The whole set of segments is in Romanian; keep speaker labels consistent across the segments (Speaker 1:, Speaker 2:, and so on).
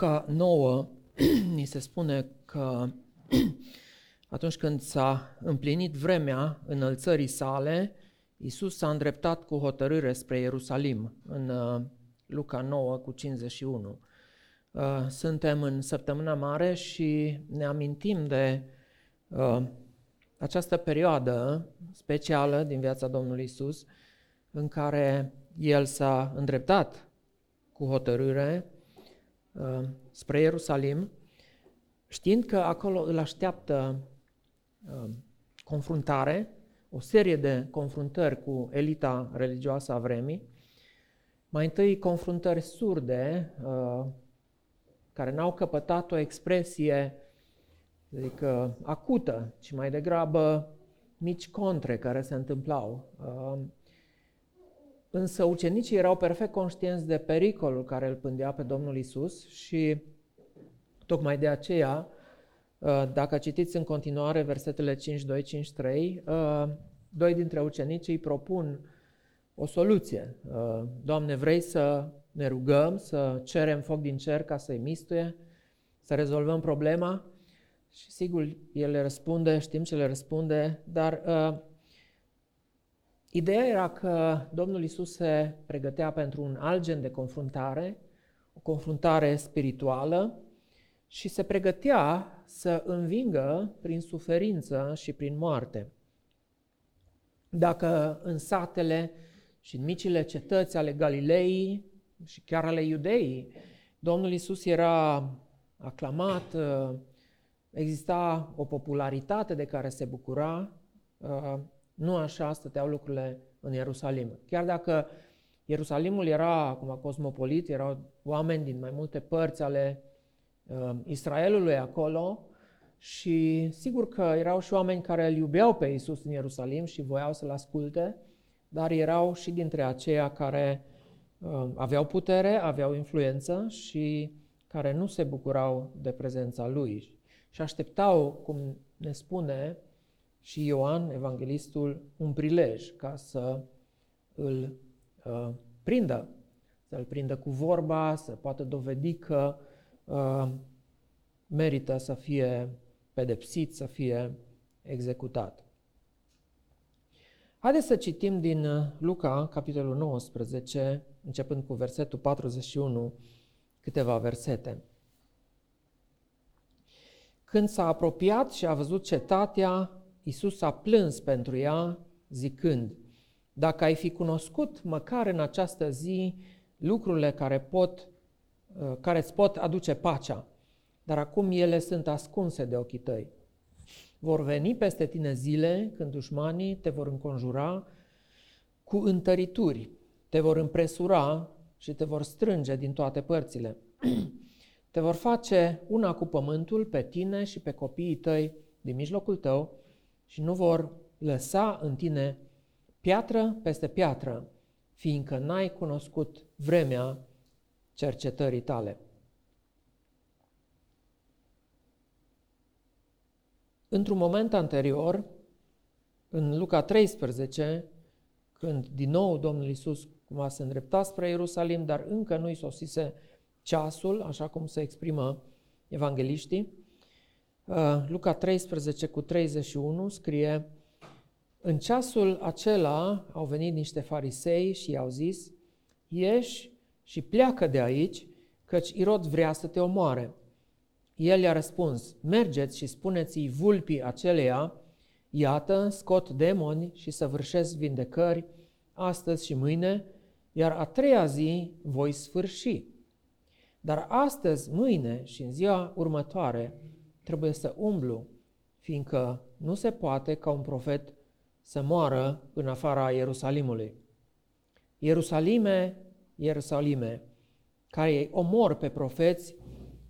Speaker 1: Luca 9 ni se spune că atunci când s-a împlinit vremea înălțării sale, Iisus s-a îndreptat cu hotărâre spre Ierusalim, în uh, Luca 9 cu 51. Uh, suntem în săptămâna mare și ne amintim de uh, această perioadă specială din viața Domnului Isus, în care El s-a îndreptat cu hotărâre spre Ierusalim, știind că acolo îl așteaptă confruntare, o serie de confruntări cu elita religioasă a vremii, mai întâi confruntări surde, uh, care n-au căpătat o expresie adică, acută, ci mai degrabă mici contre care se întâmplau. Uh, însă ucenicii erau perfect conștienți de pericolul care îl pândea pe Domnul Isus și tocmai de aceea Uh, dacă citiți în continuare versetele 5, 2, 5, 3, doi dintre ucenici îi propun o soluție. Uh, Doamne, vrei să ne rugăm, să cerem foc din cer ca să-i mistuie, să rezolvăm problema? Și sigur, el le răspunde, știm ce le răspunde, dar uh, ideea era că Domnul Isus se pregătea pentru un alt gen de confruntare, o confruntare spirituală, și se pregătea să învingă prin suferință și prin moarte. Dacă în satele și în micile cetăți ale Galilei și chiar ale Iudeii, Domnul Isus era aclamat, exista o popularitate de care se bucura, nu așa stăteau lucrurile în Ierusalim. Chiar dacă Ierusalimul era acum cosmopolit, erau oameni din mai multe părți ale uh, Israelului acolo și sigur că erau și oameni care îl iubeau pe Isus în Ierusalim și voiau să-l asculte, dar erau și dintre aceia care uh, aveau putere, aveau influență și care nu se bucurau de prezența lui și așteptau, cum ne spune și Ioan, evanghelistul, un prilej ca să îl uh, prindă, să-l prindă cu vorba, să poată dovedi că Uh, merită să fie pedepsit, să fie executat. Haideți să citim din uh, Luca, capitolul 19, începând cu versetul 41, câteva versete. Când s-a apropiat și a văzut cetatea, Iisus a plâns pentru ea, zicând, Dacă ai fi cunoscut măcar în această zi lucrurile care pot Uh, care îți pot aduce pacea, dar acum ele sunt ascunse de ochii tăi. Vor veni peste tine zile când dușmanii te vor înconjura cu întărituri, te vor împresura și te vor strânge din toate părțile. te vor face una cu pământul pe tine și pe copiii tăi din mijlocul tău și nu vor lăsa în tine piatră peste piatră, fiindcă n-ai cunoscut vremea cercetării tale. Într-un moment anterior, în Luca 13, când din nou Domnul Isus cumva se îndrepta spre Ierusalim, dar încă nu-i sosise ceasul, așa cum se exprimă evangeliștii, uh, Luca 13 cu 31 scrie În ceasul acela au venit niște farisei și i-au zis Ieși și pleacă de aici, căci Irod vrea să te omoare. El i-a răspuns, mergeți și spuneți-i vulpii aceleia, iată, scot demoni și săvârșesc vindecări astăzi și mâine, iar a treia zi voi sfârși. Dar astăzi, mâine și în ziua următoare trebuie să umblu, fiindcă nu se poate ca un profet să moară în afara Ierusalimului. Ierusalime, Ierusalime, care îi omor pe profeți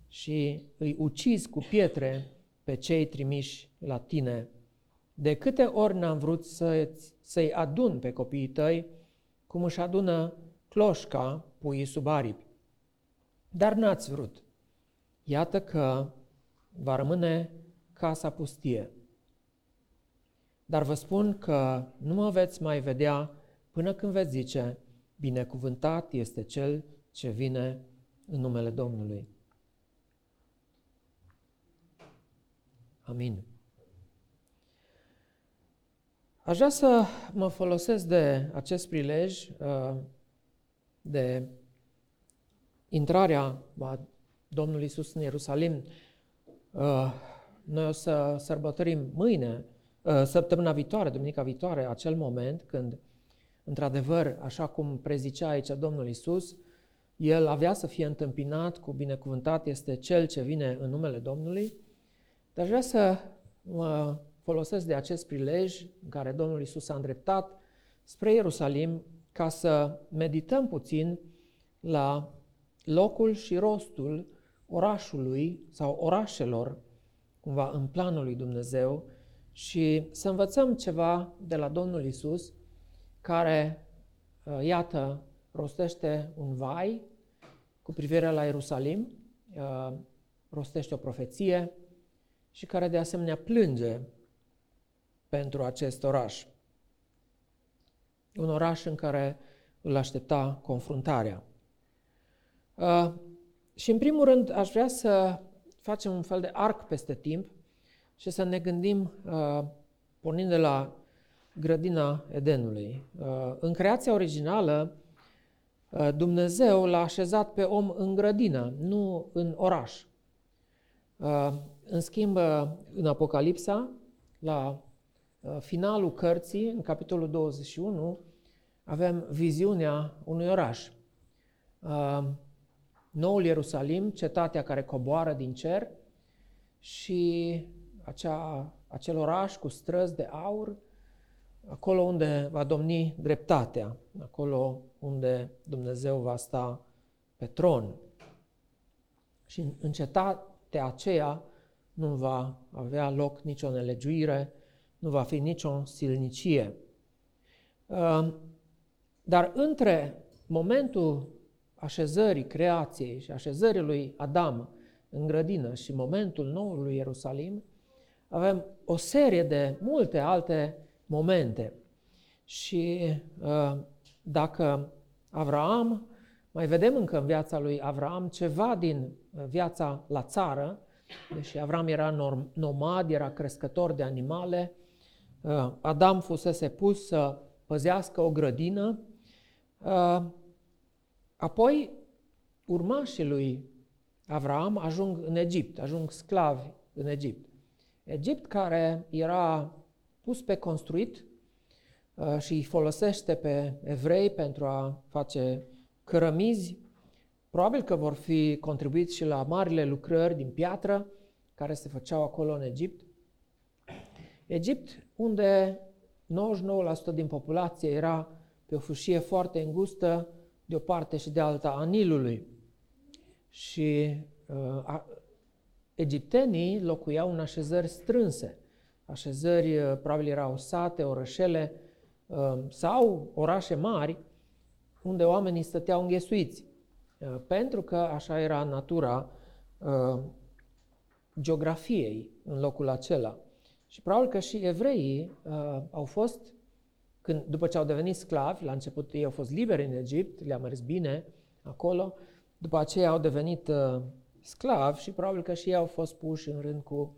Speaker 1: și îi ucizi cu pietre pe cei trimiși la tine. De câte ori n-am vrut să, să-i adun pe copiii tăi, cum își adună cloșca puii sub aripi. Dar n-ați vrut. Iată că va rămâne casa pustie. Dar vă spun că nu mă veți mai vedea până când veți zice, binecuvântat este cel ce vine în numele Domnului. Amin. Aș vrea să mă folosesc de acest prilej, uh, de intrarea Domnului Iisus în Ierusalim, Uh, noi o să sărbătorim mâine, uh, săptămâna viitoare, duminica viitoare, acel moment când, într-adevăr, așa cum prezicea aici Domnul Isus, el avea să fie întâmpinat cu binecuvântat este Cel ce vine în numele Domnului, dar vrea să mă folosesc de acest prilej în care Domnul Isus a îndreptat spre Ierusalim ca să medităm puțin la locul și rostul orașului sau orașelor, cumva în planul lui Dumnezeu, și să învățăm ceva de la Domnul Isus, care, uh, iată, rostește un vai cu privire la Ierusalim, uh, rostește o profeție și care de asemenea plânge pentru acest oraș. Un oraș în care îl aștepta confruntarea. Uh, și în primul rând aș vrea să facem un fel de arc peste timp și să ne gândim, uh, pornind de la grădina Edenului. Uh, în creația originală, uh, Dumnezeu l-a așezat pe om în grădină, nu în oraș. Uh, în schimb, uh, în Apocalipsa, la uh, finalul cărții, în capitolul 21, avem viziunea unui oraș. Noul Ierusalim, cetatea care coboară din cer și acea, acel oraș cu străzi de aur, acolo unde va domni dreptatea, acolo unde Dumnezeu va sta pe tron. Și în cetatea aceea nu va avea loc nicio nelegiuire, nu va fi nicio silnicie. Ehm, dar între momentul așezării creației și așezării lui Adam în grădină și momentul noului Ierusalim, avem o serie de multe alte momente. Și uh, dacă Avraam, mai vedem încă în viața lui Avraam ceva din uh, viața la țară, deși Avram era nomad, era crescător de animale, uh, Adam fusese pus să păzească o grădină, apoi urmașii lui Avram ajung în Egipt, ajung sclavi în Egipt. Egipt care era pus pe construit uh, și îi folosește pe evrei pentru a face cărămizi, probabil că vor fi contribuiți și la marile lucrări din piatră care se făceau acolo în Egipt. Egipt, unde 99% din populație era pe o fâșie foarte îngustă de o parte și de alta a Nilului. Și uh, a, egiptenii locuiau în așezări strânse așezări, uh, probabil erau sate, orășele uh, sau orașe mari unde oamenii stăteau înghesuiți, uh, pentru că așa era natura geografiei în locul acela. Și probabil că și evreii au fost, când, după ce au devenit sclavi, la început ei au fost liberi în Egipt, le-a mers bine acolo, după aceea au devenit sclavi și probabil că și ei au fost puși în rând cu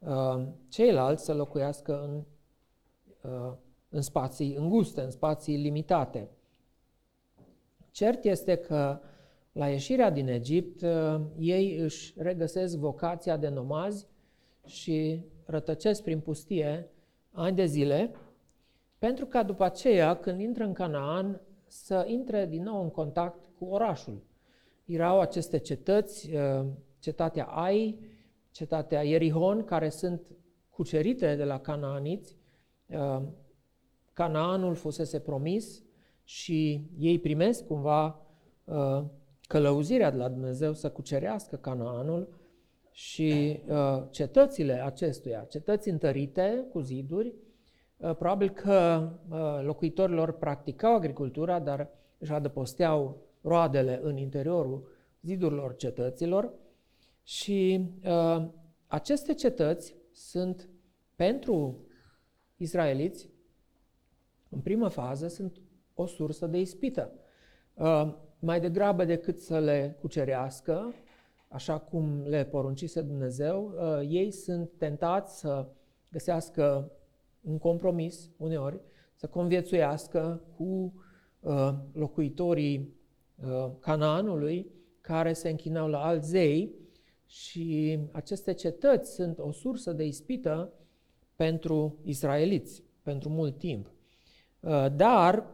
Speaker 1: Uh, ceilalți să locuiască în, uh, în spații înguste, în spații limitate. Cert este că la ieșirea din Egipt, uh, ei își regăsesc vocația de nomazi și rătăcesc prin pustie ani de zile, pentru ca după aceea, când intră în Canaan, să intre din nou în contact cu orașul. Erau aceste cetăți, cetatea Ai, cetatea Ierihon, care sunt cucerite de la canaaniți. Uh, Canaanul fusese promis și ei primesc cumva uh, călăuzirea de la Dumnezeu să cucerească Canaanul și uh, cetățile acestuia, cetăți întărite cu ziduri, probabil că locuitorilor practicau agricultura, dar își adăposteau roadele în interiorul zidurilor cetăților și uh, aceste cetăți sunt pentru israeliți, în primă fază, sunt o sursă de ispită. Uh, mai degrabă decât să le cucerească, așa cum le poruncise Dumnezeu, uh, ei sunt tentați să găsească un compromis uneori, să conviețuiască cu uh, locuitorii uh, Canaanului care se închinau la alți zei și aceste cetăți sunt o sursă de ispită pentru israeliți, pentru mult timp. Dar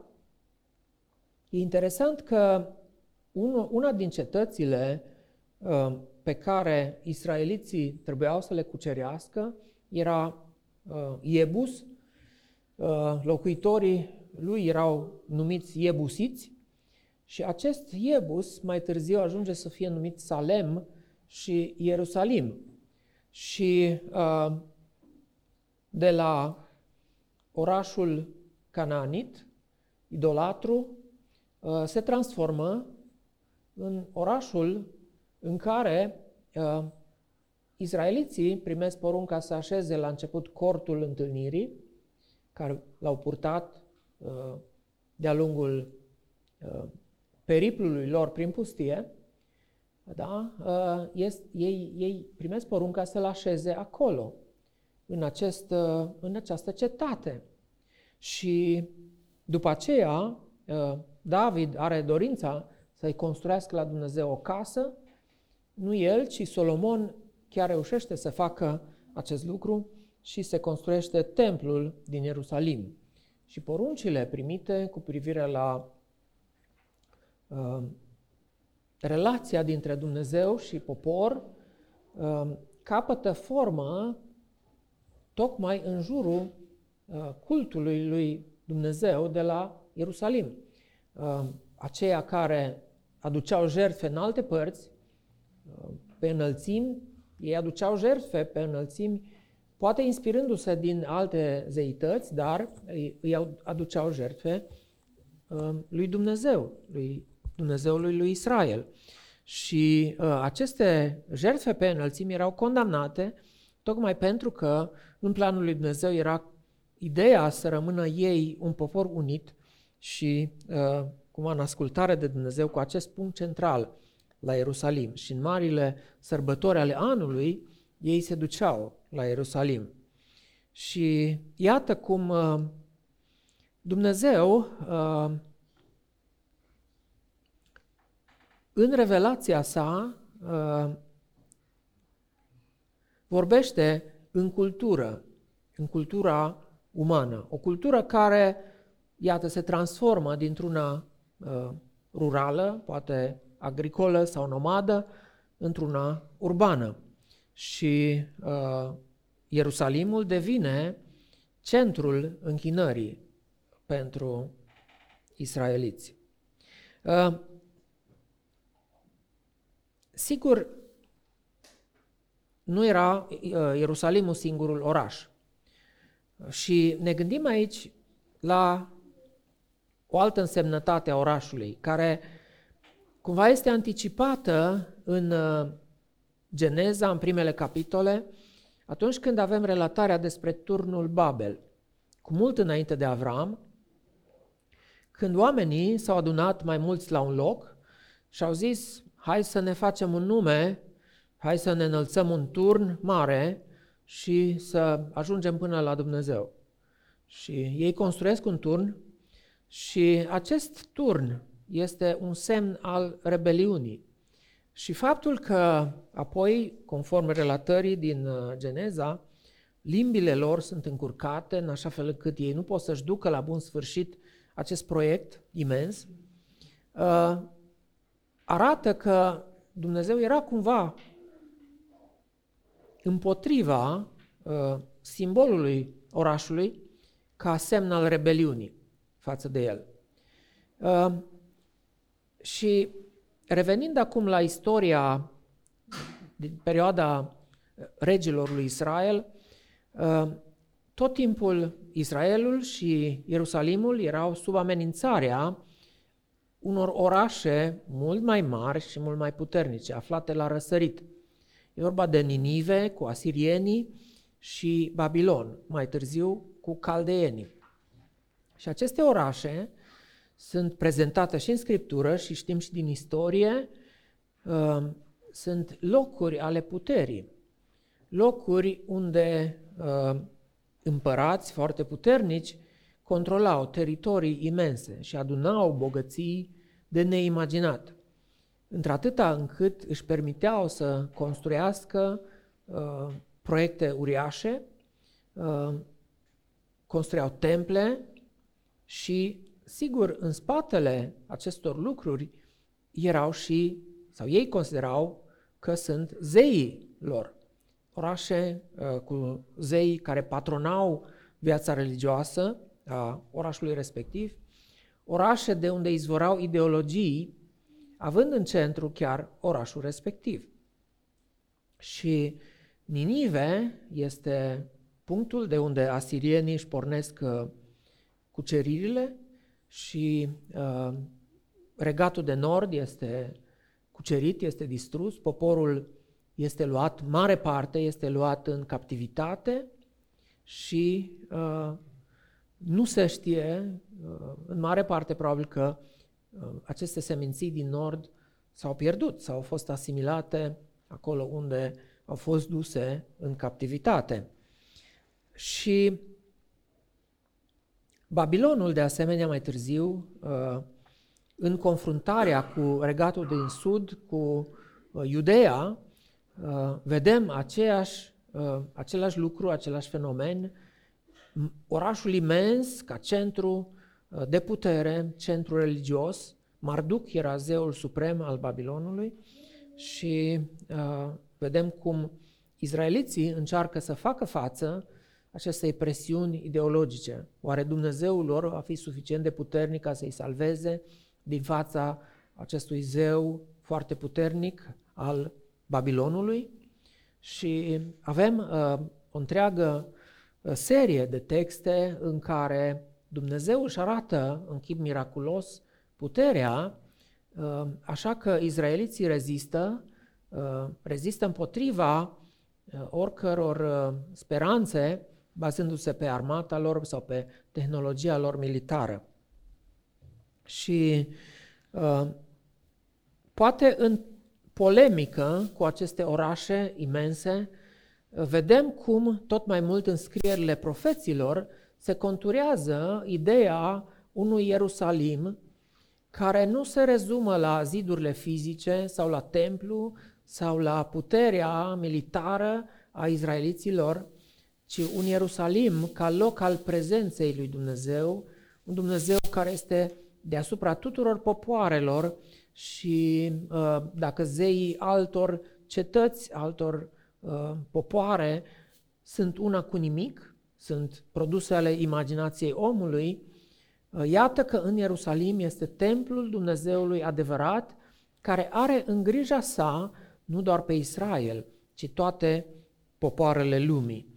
Speaker 1: e interesant că una din cetățile Uh, pe care israeliții trebuiau să le cucerească era uh, Iebus. Uh, locuitorii lui erau numiți Iebusiți și acest Iebus mai târziu ajunge să fie numit Salem și Ierusalim. Și de la orașul Canaanit, idolatru, se transformă în orașul în care uh, izraeliții primesc porunca să așeze la început cortul întâlnirii, care l-au purtat uh, de-a lungul uh, periplului lor prin pustie, da? uh, este, ei, ei primesc porunca să-l așeze acolo, în, acest, uh, în această cetate. Și după aceea, uh, David are dorința să-i construiască la Dumnezeu o casă nu el, ci Solomon chiar reușește să facă acest lucru și se construiește templul din Ierusalim. Și poruncile primite cu privire la uh, relația dintre Dumnezeu și popor uh, capătă formă tocmai în jurul uh, cultului lui Dumnezeu de la Ierusalim. Uh, aceia care aduceau jertfe în alte părți pe înălțimi, ei aduceau jertfe pe înălțimi, poate inspirându-se din alte zeități, dar îi aduceau jertfe um, lui Dumnezeu, lui Dumnezeului lui Israel. Și uh, aceste jertfe pe înălțimi erau condamnate tocmai pentru că în planul lui Dumnezeu era ideea să rămână ei un popor unit și uh, cum în ascultare de Dumnezeu cu acest punct central la Ierusalim și în marile sărbători ale anului ei se duceau la Ierusalim. Și iată cum uh, Dumnezeu uh, în revelația sa uh, vorbește în cultură, în cultura umană. O cultură care, iată, se transformă dintr-una rurală, poate agricolă sau nomadă într-una urbană. Și uh, Ierusalimul devine centrul închinării pentru israeliți. Uh, sigur, nu era uh, Ierusalimul singurul oraș. Și ne gândim aici la o altă însemnătate a orașului, care cumva este anticipată în uh, Geneza, în primele capitole, atunci când avem relatarea despre turnul Babel, cu mult înainte de Avram, când oamenii s-au adunat mai mulți la un loc și au zis, hai să ne facem un nume, hai să ne înălțăm un turn mare și să ajungem până la Dumnezeu. Și ei construiesc un turn și acest turn este un semn al rebeliunii. Și faptul că apoi, conform relatării din uh, Geneza, limbile lor sunt încurcate în așa fel încât ei nu pot să-și ducă la bun sfârșit acest proiect imens, uh, arată că Dumnezeu era cumva împotriva uh, simbolului orașului ca semn al rebeliunii față de el. Și revenind acum la istoria din perioada regilor lui Israel, uh, tot timpul Israelul și Ierusalimul erau sub amenințarea unor orașe mult mai mari și mult mai puternice, aflate la răsărit. E vorba de Ninive cu asirienii și Babilon, mai târziu cu caldeenii. Și aceste orașe sunt prezentate și în scriptură și știm și din istorie, uh, sunt locuri ale puterii, locuri unde uh, împărați foarte puternici controlau teritorii imense și adunau bogății de neimaginat. Într-atâta încât își permiteau să construiască uh, proiecte uriașe, uh, construiau temple și, sigur, în spatele acestor lucruri erau și, sau ei considerau că sunt zeii lor. Orașe uh, cu zei care patronau viața religioasă a orașului respectiv, orașe de unde izvorau ideologii, având în centru chiar orașul respectiv. Și Ninive este punctul de unde asirienii își pornesc uh, cuceririle și uh, regatul de nord este cucerit, este distrus, poporul este luat, mare parte este luat în captivitate și uh, nu se știe, uh, în mare parte probabil că uh, aceste seminții din nord s-au pierdut, s-au fost asimilate acolo unde au fost duse în captivitate. Și Babilonul, de asemenea, mai târziu, uh, în confruntarea cu regatul din sud, cu Iudeea, vedem aceeași, același lucru, același fenomen orașul imens ca centru uh, de putere, centru religios. Marduk era zeul suprem al Babilonului și uh, vedem cum izraeliții încearcă să facă față acestei presiuni ideologice. Oare Dumnezeul lor va fi suficient de puternic ca să-i salveze din fața acestui zeu foarte puternic al Babilonului? Și avem uh, o întreagă serie de texte în care Dumnezeu își arată în chip miraculos puterea, uh, așa că izraeliții rezistă, uh, rezistă împotriva uh, oricăror speranțe bazându-se pe armata lor sau pe tehnologia lor militară. Și poate în polemică cu aceste orașe imense, vedem cum tot mai mult în scrierile profeților se conturează ideea unui Ierusalim care nu se rezumă la zidurile fizice sau la templu sau la puterea militară a izraeliților, ci un Ierusalim ca loc al prezenței lui Dumnezeu, un Dumnezeu care este deasupra tuturor popoarelor și uh, dacă zeii altor cetăți, altor Uh, popoare sunt una cu nimic, sunt produse ale imaginației omului, uh, iată că în Ierusalim este templul Dumnezeului adevărat, care are în grija sa nu doar pe Israel, ci toate popoarele lumii.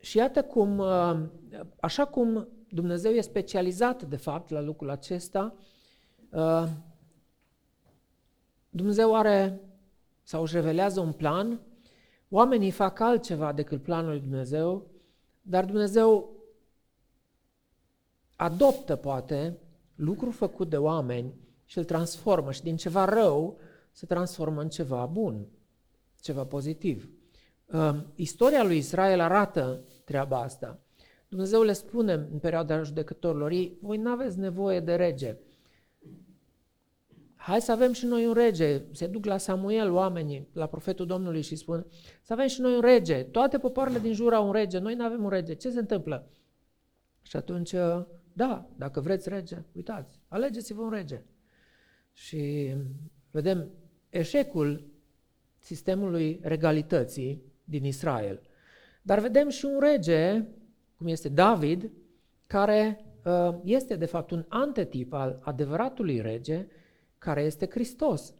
Speaker 1: Și iată cum, uh, așa cum Dumnezeu e specializat, de fapt, la lucrul acesta, Dumnezeu are sau își revelează un plan Oamenii fac altceva decât planul lui Dumnezeu, dar Dumnezeu adoptă, poate, lucru făcut de oameni și îl transformă și din ceva rău se transformă în ceva bun, ceva pozitiv. Uh, istoria lui Israel arată treaba asta. Dumnezeu le spune în perioada judecătorilor ei, voi nu aveți nevoie de rege, hai să avem și noi un rege. Se duc la Samuel oamenii, la profetul Domnului și spun, să avem și noi un rege. Toate popoarele din jur au un rege, noi nu avem un rege. Ce se întâmplă? Și atunci, da, dacă vreți rege, uitați, alegeți-vă un rege. Și vedem eșecul sistemului regalității din Israel. Dar vedem și un rege, cum este David, care uh, este de fapt un antetip al adevăratului rege, care este Hristos.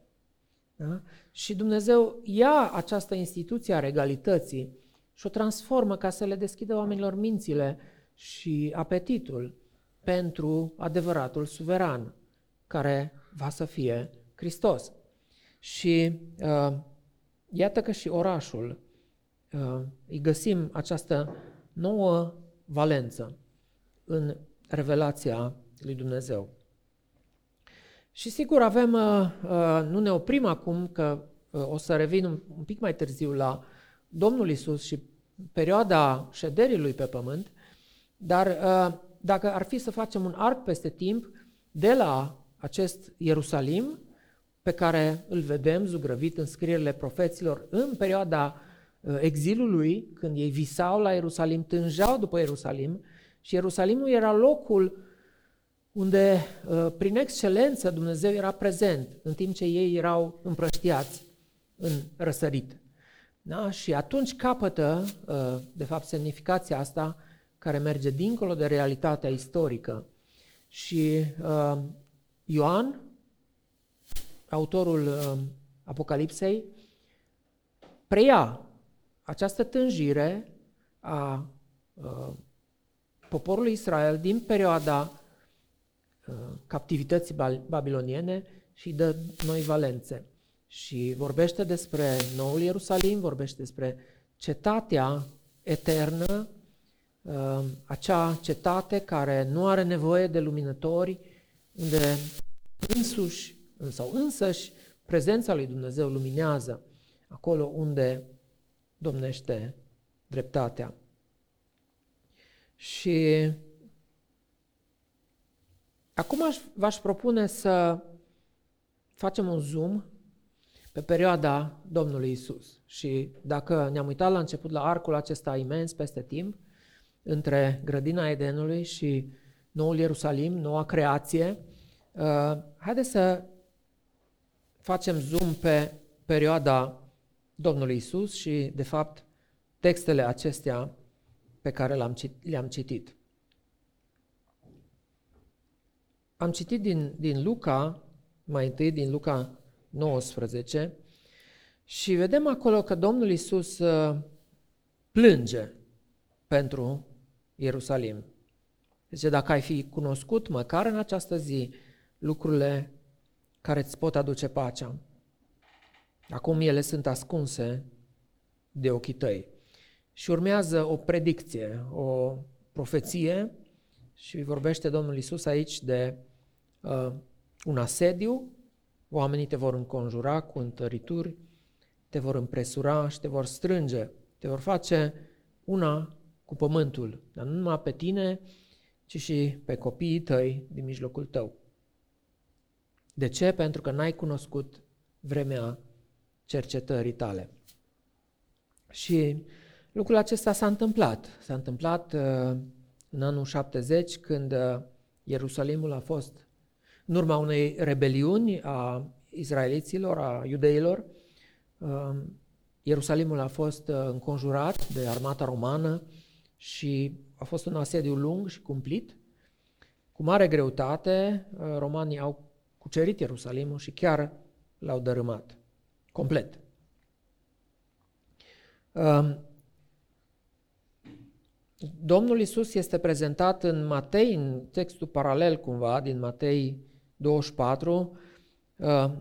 Speaker 1: Da? Și Dumnezeu ia această instituție a regalității și o transformă ca să le deschidă oamenilor mințile și apetitul pentru adevăratul suveran, care va să fie Hristos. Și uh, iată că și orașul, uh, îi găsim această nouă valență în revelația lui Dumnezeu. Și sigur avem, uh, uh, nu ne oprim acum că o să revin un, un pic mai târziu la Domnul Isus și perioada șederii lui pe pământ, dar uh, dacă ar fi să facem un arc peste timp de la acest Ierusalim, pe care îl vedem zugrăvit în scrierile profeților în perioada uh, exilului, când ei visau la Ierusalim, tânjeau după Ierusalim și Ierusalimul era locul unde uh, prin excelență Dumnezeu era prezent, în timp ce ei erau împrăștiați în răsărit. Da? Și atunci capătă, uh, de fapt, semnificația asta care merge dincolo de realitatea istorică. Și uh, Ioan, autorul uh, Apocalipsei, preia această tânjire a uh, poporului Israel din perioada uh, captivității babiloniene și dă noi valențe. Și vorbește despre Noul Ierusalim, vorbește despre cetatea eternă, uh, acea cetate care nu are nevoie de luminători, unde însuși sau însăși prezența lui Dumnezeu luminează acolo unde domnește dreptatea. Și acum aș, v-aș propune să facem un zoom pe perioada Domnului Isus. Și dacă ne-am uitat la început la arcul acesta imens peste timp, între grădina Edenului și Noul Ierusalim, noua creație, uh, haideți să facem zoom pe perioada Domnului Isus și, de fapt, textele acestea pe care le-am citit, le-am citit. Am citit din, din Luca, mai întâi din Luca 19, și vedem acolo că Domnul Isus uh, plânge pentru Ierusalim. Zice, dacă ai fi cunoscut măcar în această zi lucrurile care îți pot aduce pacea, acum ele sunt ascunse de ochii tăi. Și urmează o predicție, o profeție și vorbește Domnul Isus aici de uh, un asediu, oamenii te vor înconjura cu întărituri, te vor împresura și te vor strânge, te vor face una cu pământul, dar nu numai pe tine, ci și pe copiii tăi din mijlocul tău. De ce? Pentru că n-ai cunoscut vremea cercetării tale. Și lucrul acesta s-a întâmplat. S-a întâmplat uh, în anul 70, când uh, Ierusalimul a fost, în urma unei rebeliuni a izraeliților, a iudeilor, uh, Ierusalimul a fost uh, înconjurat de armata romană și a fost un asediu lung și cumplit. Cu mare greutate, uh, romanii au cucerit Ierusalimul și chiar l-au dărâmat. Complet. Um, Domnul Isus este prezentat în Matei, în textul paralel cumva, din Matei 24, uh,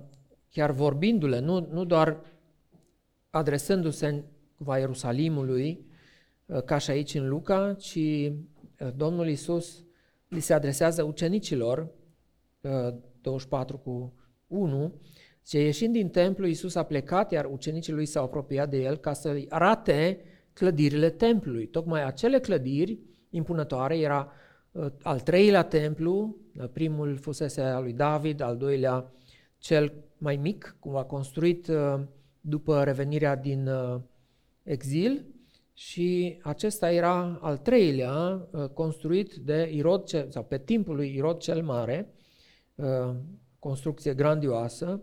Speaker 1: chiar vorbindu-le, nu, nu doar adresându-se cumva Ierusalimului, uh, ca și aici în Luca, ci uh, Domnul Isus li se adresează ucenicilor, 24 cu 1, ce ieșind din templu, Iisus a plecat, iar ucenicii lui s-au apropiat de el ca să-i arate clădirile templului. Tocmai acele clădiri impunătoare era uh, al treilea templu, uh, primul fusese al lui David, al doilea cel mai mic, cum a construit uh, după revenirea din exil și acesta era al treilea construit de Irod, sau pe timpul lui Irod cel Mare, construcție grandioasă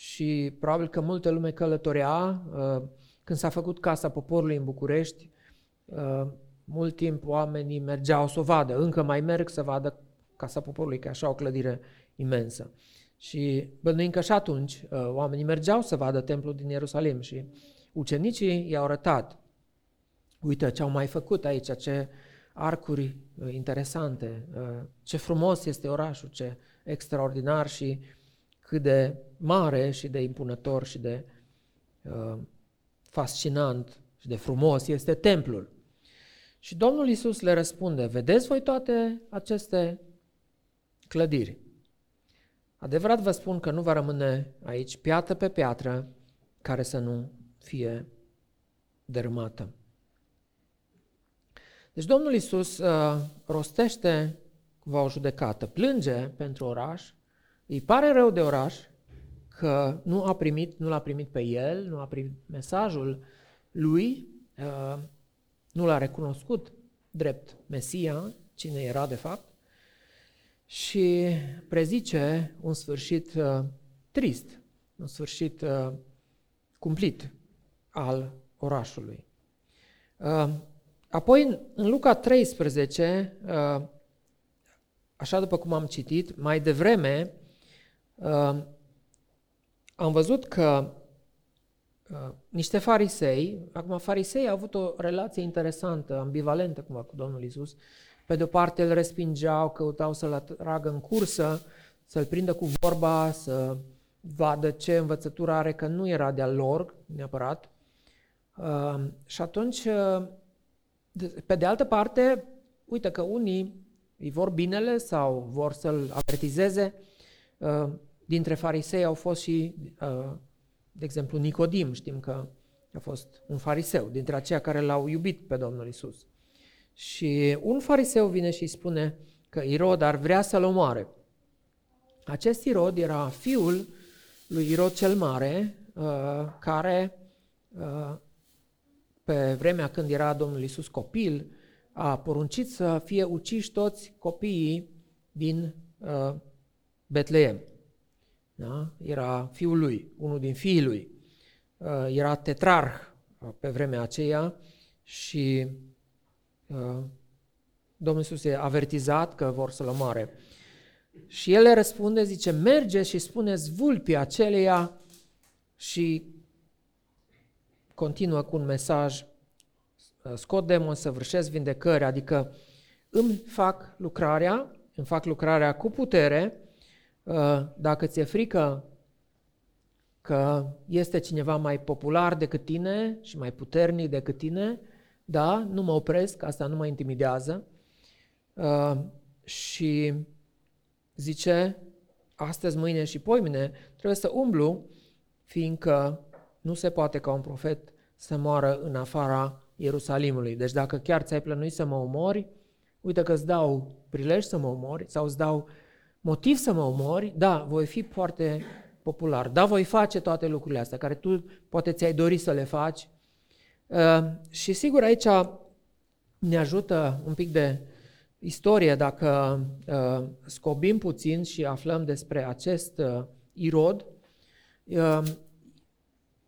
Speaker 1: și probabil că multă lume călătorea. Uh, când s-a făcut Casa Poporului în București, uh, mult timp oamenii mergeau să o vadă, încă mai merg să vadă Casa Poporului, că așa o clădire imensă. Și bănuim că și atunci uh, oamenii mergeau să vadă templul din Ierusalim și ucenicii i-au arătat, uite ce au mai făcut aici, ce arcuri interesante, ce frumos este orașul, ce extraordinar și cât de mare și de impunător și de uh, fascinant și de frumos este templul. Și Domnul Isus le răspunde, vedeți voi toate aceste clădiri? Adevărat vă spun că nu va rămâne aici piatră pe piatră care să nu fie dărâmată. Deci Domnul Isus uh, rostește cumva o judecată, plânge pentru oraș, îi pare rău de oraș că nu a primit, nu l-a primit pe el, nu a primit mesajul lui, uh, nu l-a recunoscut drept Mesia, cine era de fapt, și prezice un sfârșit uh, trist, un sfârșit uh, cumplit al orașului. Uh, apoi, în Luca 13, uh, așa după cum am citit, mai devreme uh, am văzut că uh, niște farisei, acum farisei au avut o relație interesantă, ambivalentă cumva cu Domnul Isus. Pe de o parte îl respingeau, căutau să-l atragă în cursă, să-l prindă cu vorba, să vadă ce învățătură are, că nu era de-al lor neapărat. Uh, și atunci, uh, pe de altă parte, uite că unii îi vor binele sau vor să-l avertizeze. Uh, dintre farisei au fost și, uh, de exemplu, Nicodim, știm că a fost un fariseu, dintre aceia care l-au iubit pe Domnul Isus. Și un fariseu vine și spune că Irod ar vrea să-l omoare. Acest Irod era fiul lui Irod cel Mare, uh, care pe vremea când era Domnul Isus copil, a poruncit să fie uciși toți copiii din uh, Betleem. Da? Era fiul lui, unul din fiii lui. Uh, era tetrarh uh, pe vremea aceea și uh, Domnul Iisus e avertizat că vor să-l omoare. Și el le răspunde, zice, merge și spuneți vulpii aceleia și continuă cu un mesaj Uh, scot demon, săvârșesc vindecări, adică îmi fac lucrarea, îmi fac lucrarea cu putere, uh, dacă ți-e frică că este cineva mai popular decât tine și mai puternic decât tine, da, nu mă opresc, asta nu mă intimidează. Uh, și zice, astăzi, mâine și poimine, trebuie să umblu, fiindcă nu se poate ca un profet să moară în afara Ierusalimului. Deci dacă chiar ți-ai plănuit să mă omori, uite că îți dau prilej să mă omori sau îți dau motiv să mă omori, da, voi fi foarte popular, da, voi face toate lucrurile astea care tu poate ți-ai dori să le faci. Uh, și sigur aici ne ajută un pic de istorie dacă uh, scobim puțin și aflăm despre acest uh, Irod. Uh,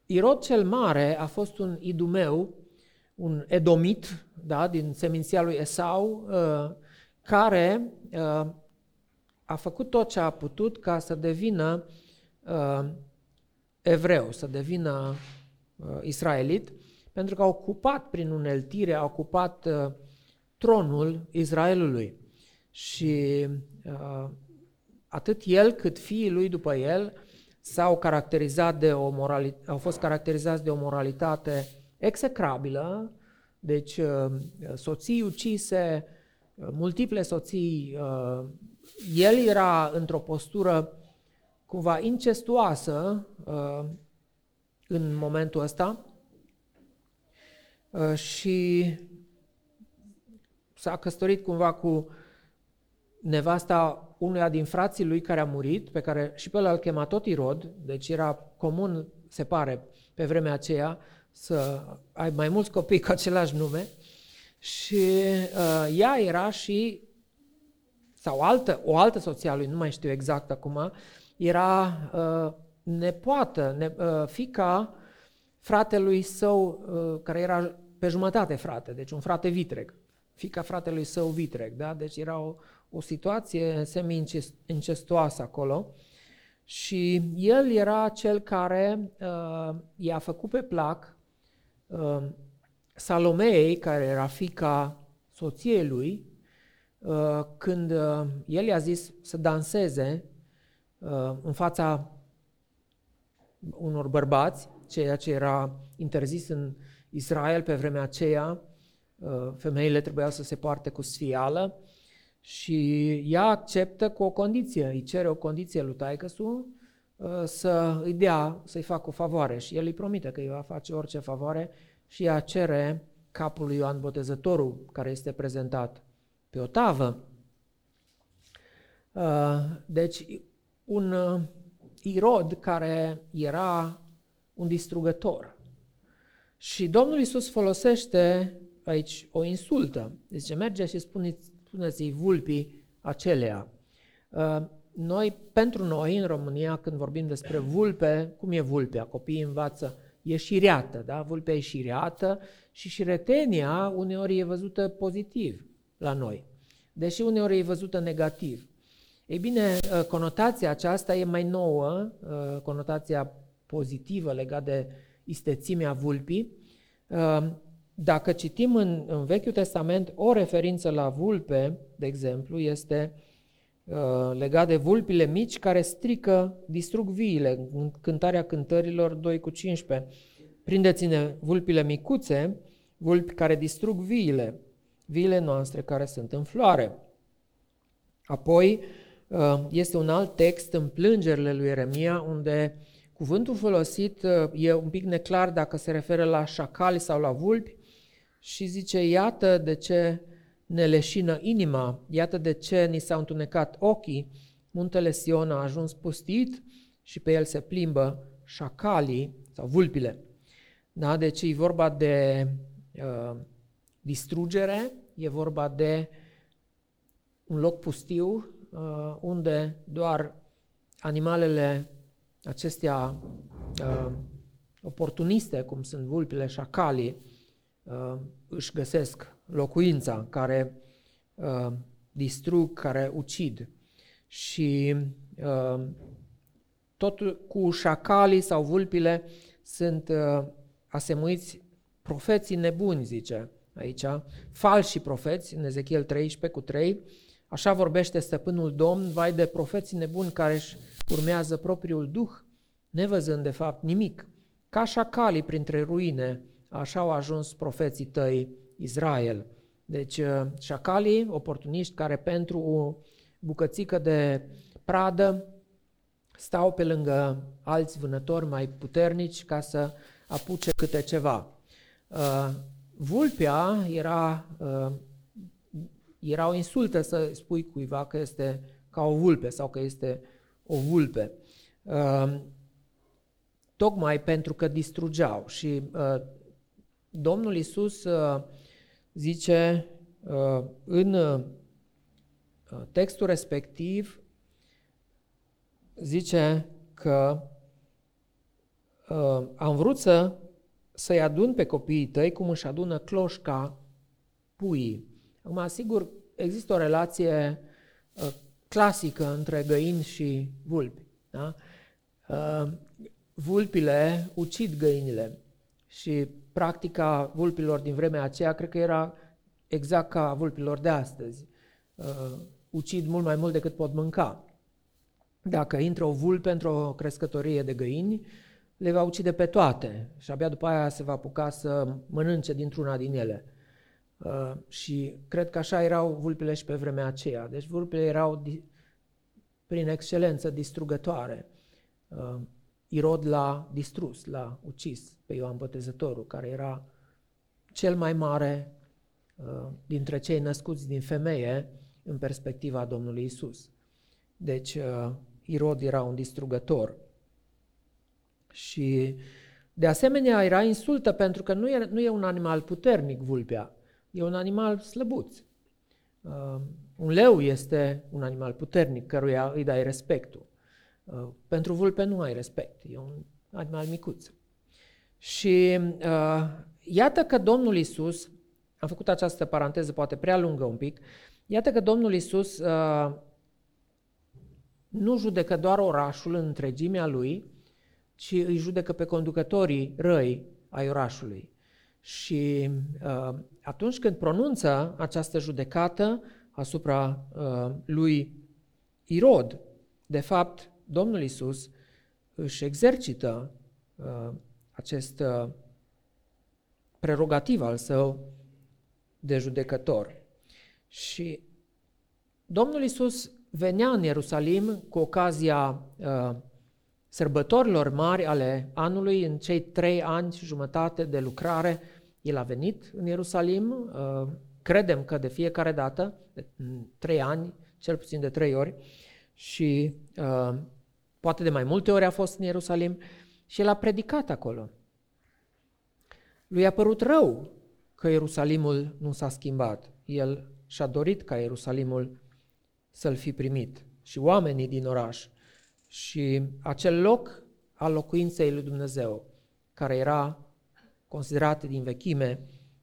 Speaker 1: Irod cel Mare a fost un idumeu un edomit da, din seminția lui Esau, uh, care uh, a făcut tot ce a putut ca să devină uh, evreu, să devină israelit, pentru că a ocupat prin uneltire, a ocupat tronul Israelului. Și atât el cât fiii lui după el s-au caracterizat de o moralitate, au fost caracterizați de o moralitate execrabilă, deci uh, soții ucise, uh, multiple soții, uh, el era într-o postură cumva incestuoasă în momentul ăsta și s-a căsătorit cumva cu nevasta unuia din frații lui care a murit, pe care și pe ăla îl chema tot Irod, deci era comun, se pare, pe vremea aceea, să ai mai mulți copii cu același nume. Și uh, ea era și, sau altă, o altă soție a lui, nu mai știu exact acum, era uh, nepoată, ne, uh, fica fratelui său, uh, care era pe jumătate frate, deci un frate vitreg, fica fratelui său vitreg, da? deci era o, o situație semi-incestuoasă acolo. Și el era cel care uh, i-a făcut pe plac Um, Salomei, care era fica soției lui, uh, când uh, el i-a zis să danseze uh, în fața unor bărbați, ceea ce era interzis în Israel pe vremea aceea, femeile trebuiau să se poarte cu sfială și ea acceptă cu o condiție, îi cere o condiție lui taicăsu, uh, să îi dea, să-i facă o favoare și el îi promite că îi va face orice favoare și ea cere capul lui Ioan Botezătorul, care este prezentat pe o tavă. Uh, deci, un uh, Irod care era un distrugător. Și Domnul Isus folosește aici o insultă. Zice, merge și spuneți, spuneți-i vulpii acelea. Uh, noi, pentru noi, în România, când vorbim despre vulpe, cum e vulpea? Copiii învață, e șireată, da? Vulpea e șireată și șiretenia uneori e văzută pozitiv la noi, deși uneori e văzută negativ. Ei bine, uh, conotația aceasta e mai nouă, uh, conotația pozitivă legată de istețimea vulpii. Dacă citim în, în Vechiul Testament o referință la vulpe, de exemplu, este uh, legat de vulpile mici care strică, distrug viile, în cântarea cântărilor 2 cu 15. Prindeți-ne vulpile micuțe, vulpi care distrug viile, viile noastre care sunt în floare. Apoi uh, este un alt text în plângerile lui Ieremia unde cuvântul folosit uh, e un pic neclar dacă se referă la șacali sau la vulpi, și zice, iată de ce ne leșină inima, iată de ce ni s-au întunecat ochii, muntele Sion a ajuns pustit și pe el se plimbă șacalii sau vulpile. Da? Deci e vorba de uh, distrugere, e vorba de un loc pustiu uh, unde doar animalele acestea uh, oportuniste, cum sunt vulpile, șacalii, uh, își găsesc locuința, care uh, distrug, care ucid. Și uh, tot cu șacalii sau vulpile sunt uh, asemuiți profeții nebuni, zice aici, falși profeți, în Ezechiel 13 cu 3, așa vorbește stăpânul Domn, vai de profeții nebuni care își urmează propriul duh, nevăzând de fapt nimic, ca șacalii printre ruine, Așa au ajuns profeții tăi Israel. Deci uh, șacalii, oportuniști care pentru o bucățică de pradă stau pe lângă alți vânători mai puternici ca să apuce câte ceva. Uh, vulpea era, uh, era o insultă să spui cuiva că este ca o vulpe sau că este o vulpe. Tocmai pentru că distrugeau și Domnul Isus uh, zice uh, în uh, textul respectiv, zice că am vrut să, să-i adun pe copiii tăi cum își adună cloșca puii. Acum, sigur, există o relație clasică între găini și vulpi. Da? Vulpile ucid găinile și practica vulpilor din vremea aceea cred că era exact ca a vulpilor de astăzi. Uh, ucid mult mai mult decât pot mânca. Dacă intră o vulpe într-o crescătorie de găini, le va ucide pe toate și abia după aia se va apuca să mănânce dintr-una din ele. Uh, și cred că așa erau vulpile și pe vremea aceea. Deci vulpile erau di- prin excelență distrugătoare. Uh, Irod l-a distrus, l-a ucis pe Ioan Botezătorul, care era cel mai mare uh, dintre cei născuți din femeie în perspectiva Domnului Isus. Deci uh, Irod era un distrugător. Și de asemenea era insultă pentru că nu e, nu e un animal puternic vulpea, e un animal slăbuț. Uh, un leu este un animal puternic căruia îi dai respectul. Uh, pentru vulpe nu ai respect, e un animal micuț. Și uh, iată că Domnul Isus, am făcut această paranteză poate prea lungă un pic, iată că Domnul Isus uh, nu judecă doar orașul în întregimea lui, ci îi judecă pe conducătorii răi ai orașului. Și uh, atunci când pronunță această judecată asupra uh, lui Irod, de fapt, Domnul Isus își exercită uh, acest uh, prerogativ al său de judecător. Și Domnul Isus venea în Ierusalim cu ocazia uh, sărbătorilor mari ale anului, în cei trei ani și jumătate de lucrare, el a venit în Ierusalim, uh, credem că de fiecare dată, de trei ani, cel puțin de trei ori, și uh, poate de mai multe ori a fost în Ierusalim și el a predicat acolo. Lui a părut rău că Ierusalimul nu s-a schimbat. El și-a dorit ca Ierusalimul să-l fi primit și oamenii din oraș și acel loc al locuinței lui Dumnezeu, care era considerat din vechime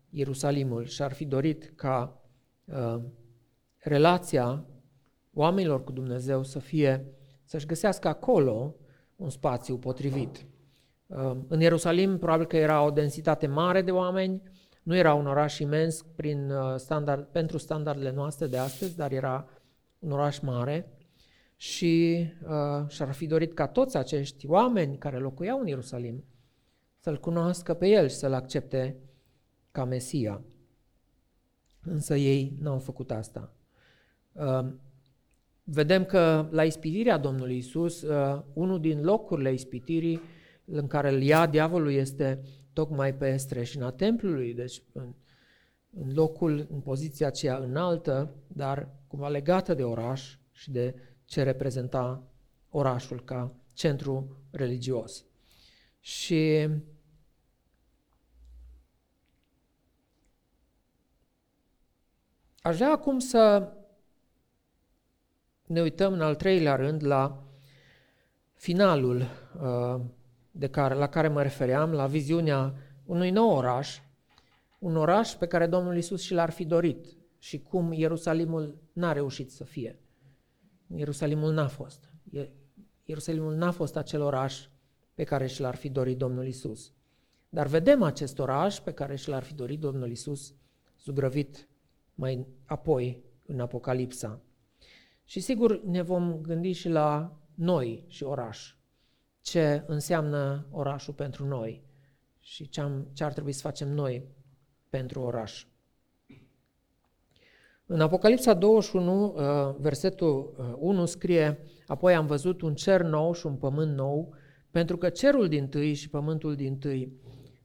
Speaker 1: Ierusalimul și ar fi dorit ca uh, relația oamenilor cu Dumnezeu să fie, să-și găsească acolo un spațiu potrivit. Uh, în Ierusalim probabil că era o densitate mare de oameni, nu era un oraș imens prin uh, standard, pentru standardele noastre de astăzi, dar era un oraș mare și uh, și-ar fi dorit ca toți acești oameni care locuiau în Ierusalim să-L cunoască pe El și să-L accepte ca Mesia. Însă ei n-au făcut asta. Uh, vedem că la ispitirea Domnului Isus, uh, unul din locurile ispitirii în care îl ia diavolul este tocmai pe streșina templului, deci în, în locul, în poziția aceea înaltă, dar cumva legată de oraș și de ce reprezenta orașul ca centru religios. Și aș vrea acum să ne uităm în al treilea rând la finalul uh, de care, la care mă refeream, la viziunea unui nou oraș, un oraș pe care Domnul Isus și l-ar fi dorit și cum Ierusalimul n-a reușit să fie. Ierusalimul n-a fost. Ierusalimul n-a fost acel oraș pe care și l-ar fi dorit Domnul Isus. Dar vedem acest oraș pe care și l-ar fi dorit Domnul Isus zugrăvit mai apoi în Apocalipsa. Și sigur ne vom gândi și la noi și oraș. Ce înseamnă orașul pentru noi și ce, am, ce ar trebui să facem noi pentru oraș. În Apocalipsa 21, uh, versetul 1 uh, scrie, apoi am văzut un cer nou și un pământ nou, pentru că cerul din tâi și pământul din tâi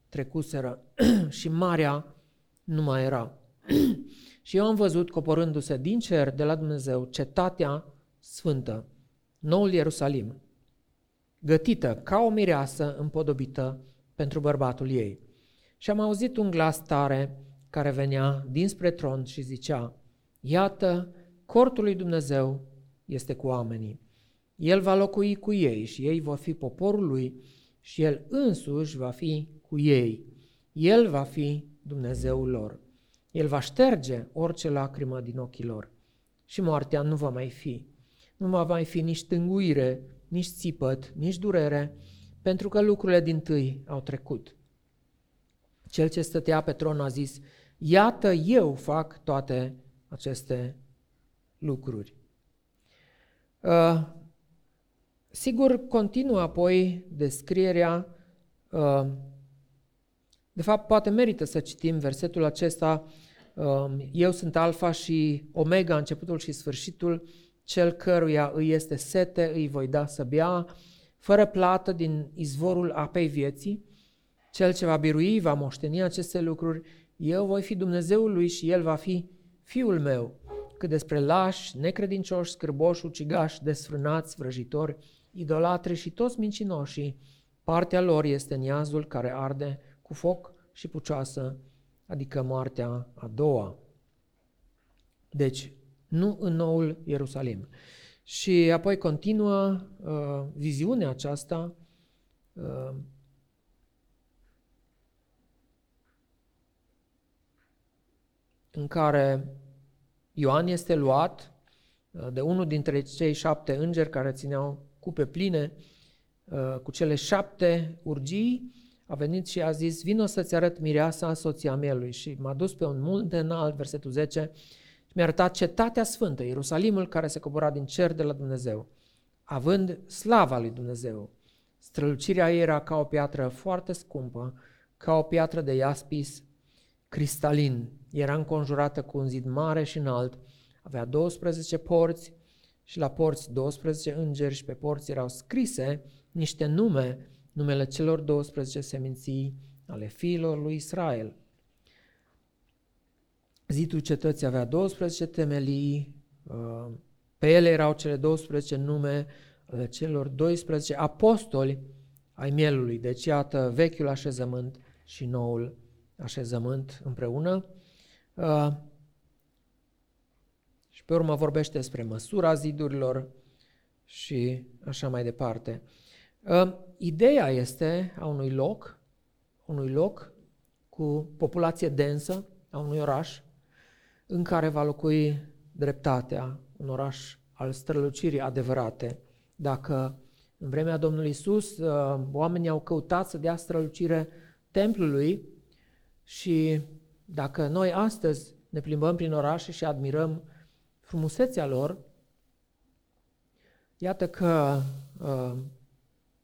Speaker 1: trecuseră și marea nu mai era. și eu am văzut coborându-se din cer de la Dumnezeu cetatea sfântă, noul Ierusalim, gătită ca o mireasă împodobită pentru bărbatul ei. Și am auzit un glas tare care venea dinspre tron și zicea, Iată, cortul lui Dumnezeu este cu oamenii. El va locui cu ei și ei vor fi poporul lui și el însuși va fi cu ei. El va fi Dumnezeul lor. El va șterge orice lacrimă din ochii lor și moartea nu va mai fi. Nu va mai fi nici tânguire, nici țipăt, nici durere, pentru că lucrurile din tâi au trecut. Cel ce stătea pe tron a zis, iată eu fac toate aceste lucruri. Uh, sigur, continuă apoi descrierea, uh, de fapt, poate merită să citim versetul acesta, uh, eu sunt alfa și omega, începutul și sfârșitul, cel căruia îi este sete, îi voi da să bea, fără plată din izvorul apei vieții, cel ce va birui va moșteni aceste lucruri, eu voi fi Dumnezeul lui și el va fi Fiul meu, cât despre lași, necredincioși, scârboși, ucigași, desfrânați, vrăjitori, idolatri și toți mincinoșii, partea lor este niazul care arde cu foc și pucioasă, adică moartea a doua. Deci, nu în noul Ierusalim. Și apoi continuă uh, viziunea aceasta uh, în care Ioan este luat uh, de unul dintre cei șapte îngeri care țineau cupe pline uh, cu cele șapte urgii, a venit și a zis, vino să-ți arăt mireasa soția mielui. Și m-a dus pe un munte înalt, versetul 10, și mi-a arătat cetatea sfântă, Ierusalimul care se cobora din cer de la Dumnezeu, având slava lui Dumnezeu. Strălucirea ei era ca o piatră foarte scumpă, ca o piatră de iaspis cristalin. Era înconjurată cu un zid mare și înalt, avea 12 porți și la porți 12 îngeri și pe porți erau scrise niște nume, numele celor 12 seminții ale fiilor lui Israel. Zidul cetății avea 12 temelii, uh, pe ele erau cele 12 nume ale celor 12 apostoli ai mielului. Deci iată vechiul așezământ și noul așezământ împreună. Uh, și pe urmă vorbește despre măsura zidurilor și așa mai departe. Uh, ideea este a unui loc, unui loc cu populație densă, a unui oraș, în care va locui dreptatea, un oraș al strălucirii adevărate. Dacă în vremea Domnului Isus uh, oamenii au căutat să dea strălucire templului și dacă noi astăzi ne plimbăm prin orașe și admirăm frumusețea lor, iată că uh,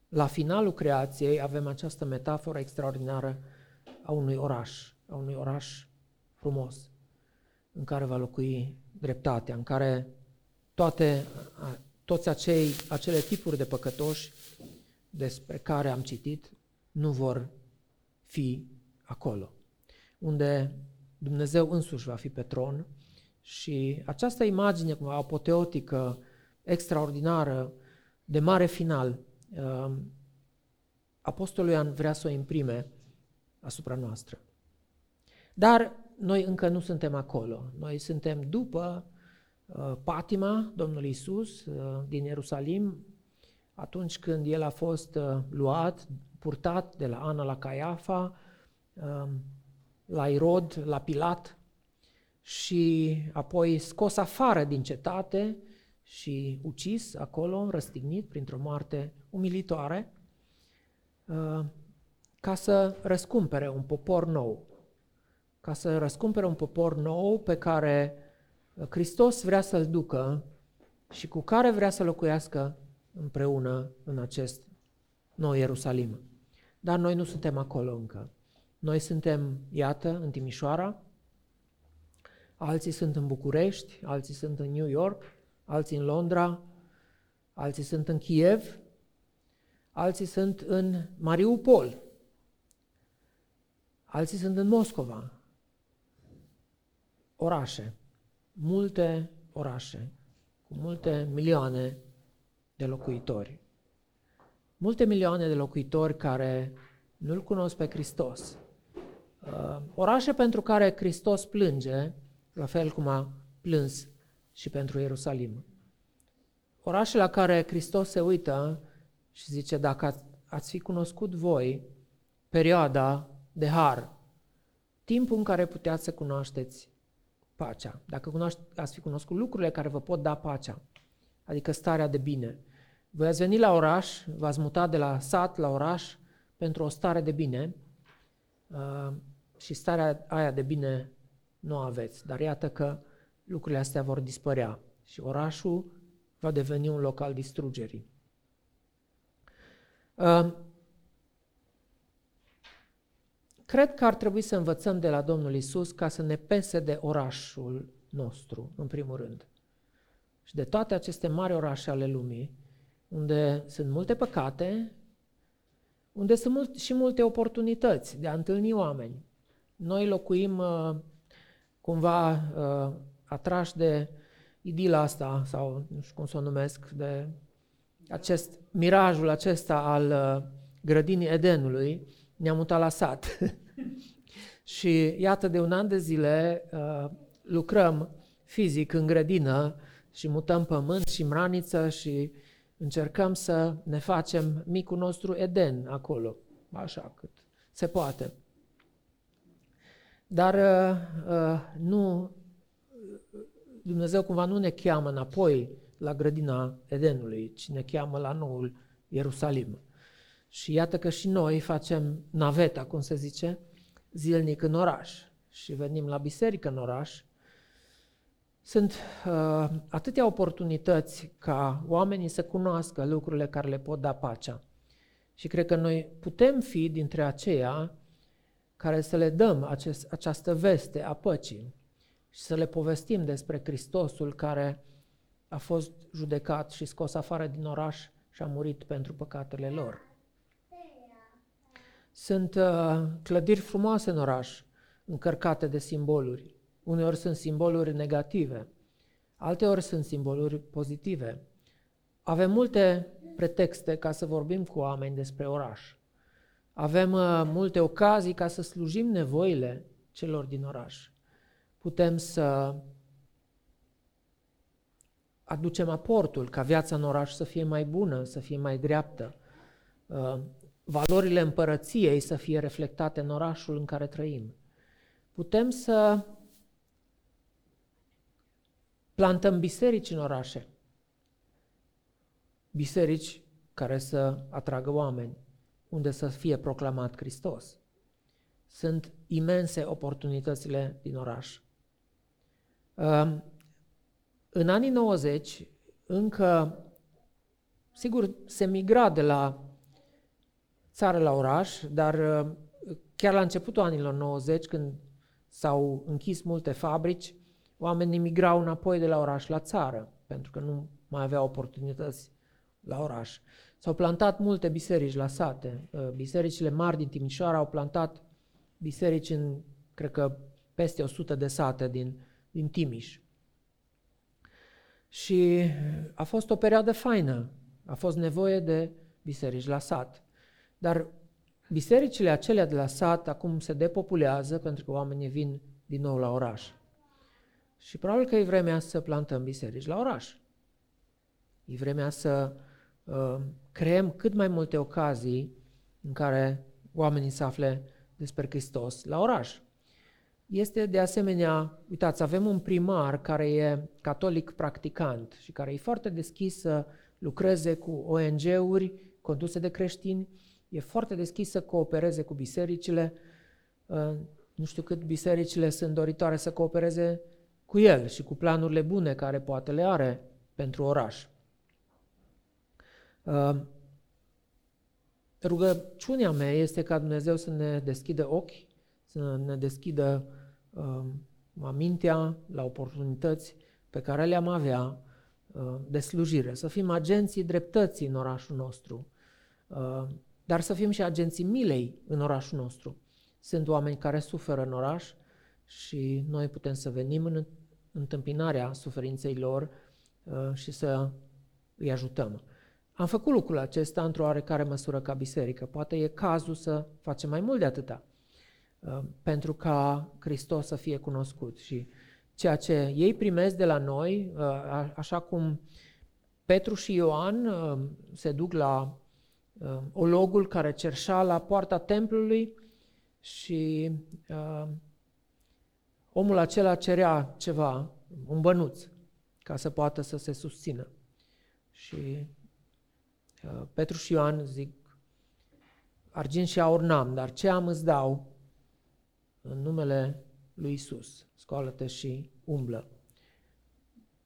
Speaker 1: la finalul creației avem această metaforă extraordinară a unui oraș, a unui oraș frumos, în care va locui dreptatea, în care toate, toți acei, acele tipuri de păcătoși despre care am citit nu vor fi acolo, unde Dumnezeu însuși va fi pe tron și această imagine cumva apoteotică, extraordinară, de mare final, um, Apostolul Ioan vrea să o imprime asupra noastră. Dar noi încă nu suntem acolo. Noi suntem după uh, patima Domnului Isus uh, din Ierusalim, atunci când el a fost uh, luat, purtat de la Ana la Caiafa, uh, la Irod, la Pilat și apoi scos afară din cetate și ucis acolo, răstignit printr-o moarte umilitoare, uh, ca să răscumpere un popor nou, ca să răscumpere un popor nou pe care Hristos vrea să-l ducă și cu care vrea să locuiască împreună în acest nou Ierusalim. Dar noi nu suntem acolo încă. Noi suntem, iată, în Timișoara, alții sunt în București, alții sunt în New York, alții în Londra, alții sunt în Kiev, alții sunt în Mariupol, alții sunt în Moscova. Orașe, multe orașe, cu multe milioane de locuitori. Multe milioane de locuitori care nu-L cunosc pe Hristos. Uh, orașe pentru care Hristos plânge, la fel cum a plâns și pentru Ierusalim. Orașe la care Hristos se uită și zice, dacă ați fi cunoscut voi perioada de har, timpul în care puteați să cunoașteți pacea, dacă cunoaște, ați fi cunoscut lucrurile care vă pot da pacea, adică starea de bine. Voi ați venit la oraș, v-ați mutat de la sat la oraș pentru o stare de bine uh, și starea aia de bine nu aveți. Dar iată că lucrurile astea vor dispărea și orașul va deveni un loc al distrugerii. Uh, cred că ar trebui să învățăm de la Domnul Isus ca să ne pese de orașul nostru, în primul rând. Și de toate aceste mari orașe ale lumii, unde sunt multe păcate, unde sunt mult, și multe oportunități de a întâlni oameni. Noi locuim uh, cumva uh, atrași de idila asta, sau nu știu cum să o numesc, de acest mirajul acesta al uh, grădinii Edenului, ne-am mutat la sat. și iată, de un an de zile uh, lucrăm fizic în grădină și mutăm pământ și mraniță și încercăm să ne facem micul nostru Eden acolo, așa cât se poate. Dar uh, uh, nu, Dumnezeu cumva nu ne cheamă înapoi la grădina Edenului, ci ne cheamă la noul Ierusalim. Și iată că și noi facem naveta, cum se zice, zilnic în oraș și venim la biserică în oraș. Sunt uh, atâtea oportunități ca oamenii să cunoască lucrurile care le pot da pacea. Și cred că noi putem fi dintre aceia care să le dăm acest, această veste a păcii și să le povestim despre Hristosul care a fost judecat și scos afară din oraș și și a murit pentru păcatele lor. Sunt uh, clădiri frumoase în oraș, încărcate de simboluri. Uneori sunt simboluri negative, alteori sunt simboluri pozitive. Avem multe pretexte ca să vorbim cu oameni despre oraș. Avem uh, multe ocazii ca să slujim nevoile celor din oraș. Putem să aducem aportul ca viața în oraș să fie mai bună, să fie mai dreaptă, uh, valorile împărăției să fie reflectate în orașul în care trăim. Putem să plantăm biserici în orașe, biserici care să atragă oameni, unde să fie proclamat Hristos. Sunt imense oportunitățile din oraș. Um, în anii 90, încă, sigur, se migra de la țară la oraș, dar uh, chiar la începutul anilor 90, când s-au închis multe fabrici, oamenii migrau înapoi de la oraș la țară, pentru că nu mai aveau oportunități la oraș. S-au plantat multe biserici la sate. Uh, bisericile mari din Timișoara au plantat biserici în, cred că, peste 100 de sate din, din Timiș. Și a fost o perioadă faină. A fost nevoie de biserici la sat. Dar bisericile acelea de la sat acum se depopulează pentru că oamenii vin din nou la oraș. Și probabil că e vremea să plantăm biserici la oraș. E vremea să uh, creăm cât mai multe ocazii în care oamenii să afle despre Hristos la oraș. Este de asemenea, uitați, avem un primar care e catolic practicant și care e foarte deschis să lucreze cu ONG-uri conduse de creștini, e foarte deschis să coopereze cu bisericile. Uh, nu știu cât bisericile sunt doritoare să coopereze cu el și cu planurile bune care poate le are pentru oraș. Uh, rugăciunea mea este ca Dumnezeu să ne deschidă ochi, să ne deschidă uh, amintea la oportunități pe care le-am avea uh, de slujire, să fim agenții dreptății în orașul nostru, uh, dar să fim și agenții milei în orașul nostru. Sunt oameni care suferă în oraș și noi putem să venim în întâmpinarea suferinței lor uh, și să îi ajutăm. Am făcut lucrul acesta într-o oarecare măsură ca biserică. Poate e cazul să facem mai mult de atâta uh, pentru ca Hristos să fie cunoscut. Și ceea ce ei primesc de la noi, uh, așa cum Petru și Ioan se duc la ologul care cerșa la poarta templului și omul acela cerea ceva, un bănuț, ca să poată să se susțină. Și uh, Petru și Ioan zic, argint și aur n-am, dar ce am îți dau în numele lui Isus. Scoală-te și umblă.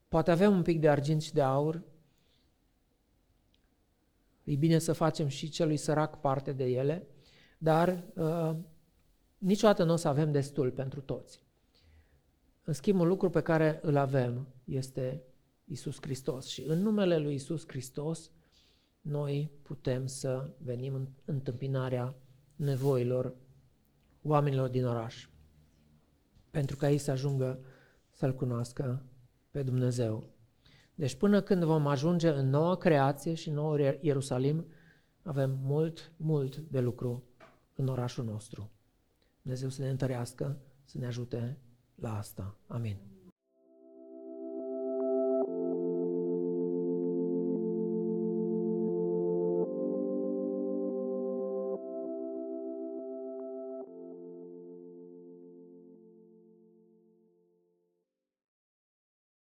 Speaker 1: Poate avem un pic de argint și de aur, e bine să facem și celui sărac parte de ele, dar uh, niciodată nu o să avem destul pentru toți. În schimb, un lucru pe care îl avem este Isus Hristos și în numele lui Isus Hristos noi putem să venim în întâmpinarea nevoilor oamenilor din oraș, pentru ca ei să ajungă să-L cunoască pe Dumnezeu. Deci până când vom ajunge în noua creație și în noul Ierusalim, avem mult, mult de lucru în orașul nostru. Dumnezeu să ne întărească, să ne ajute la asta. Amin.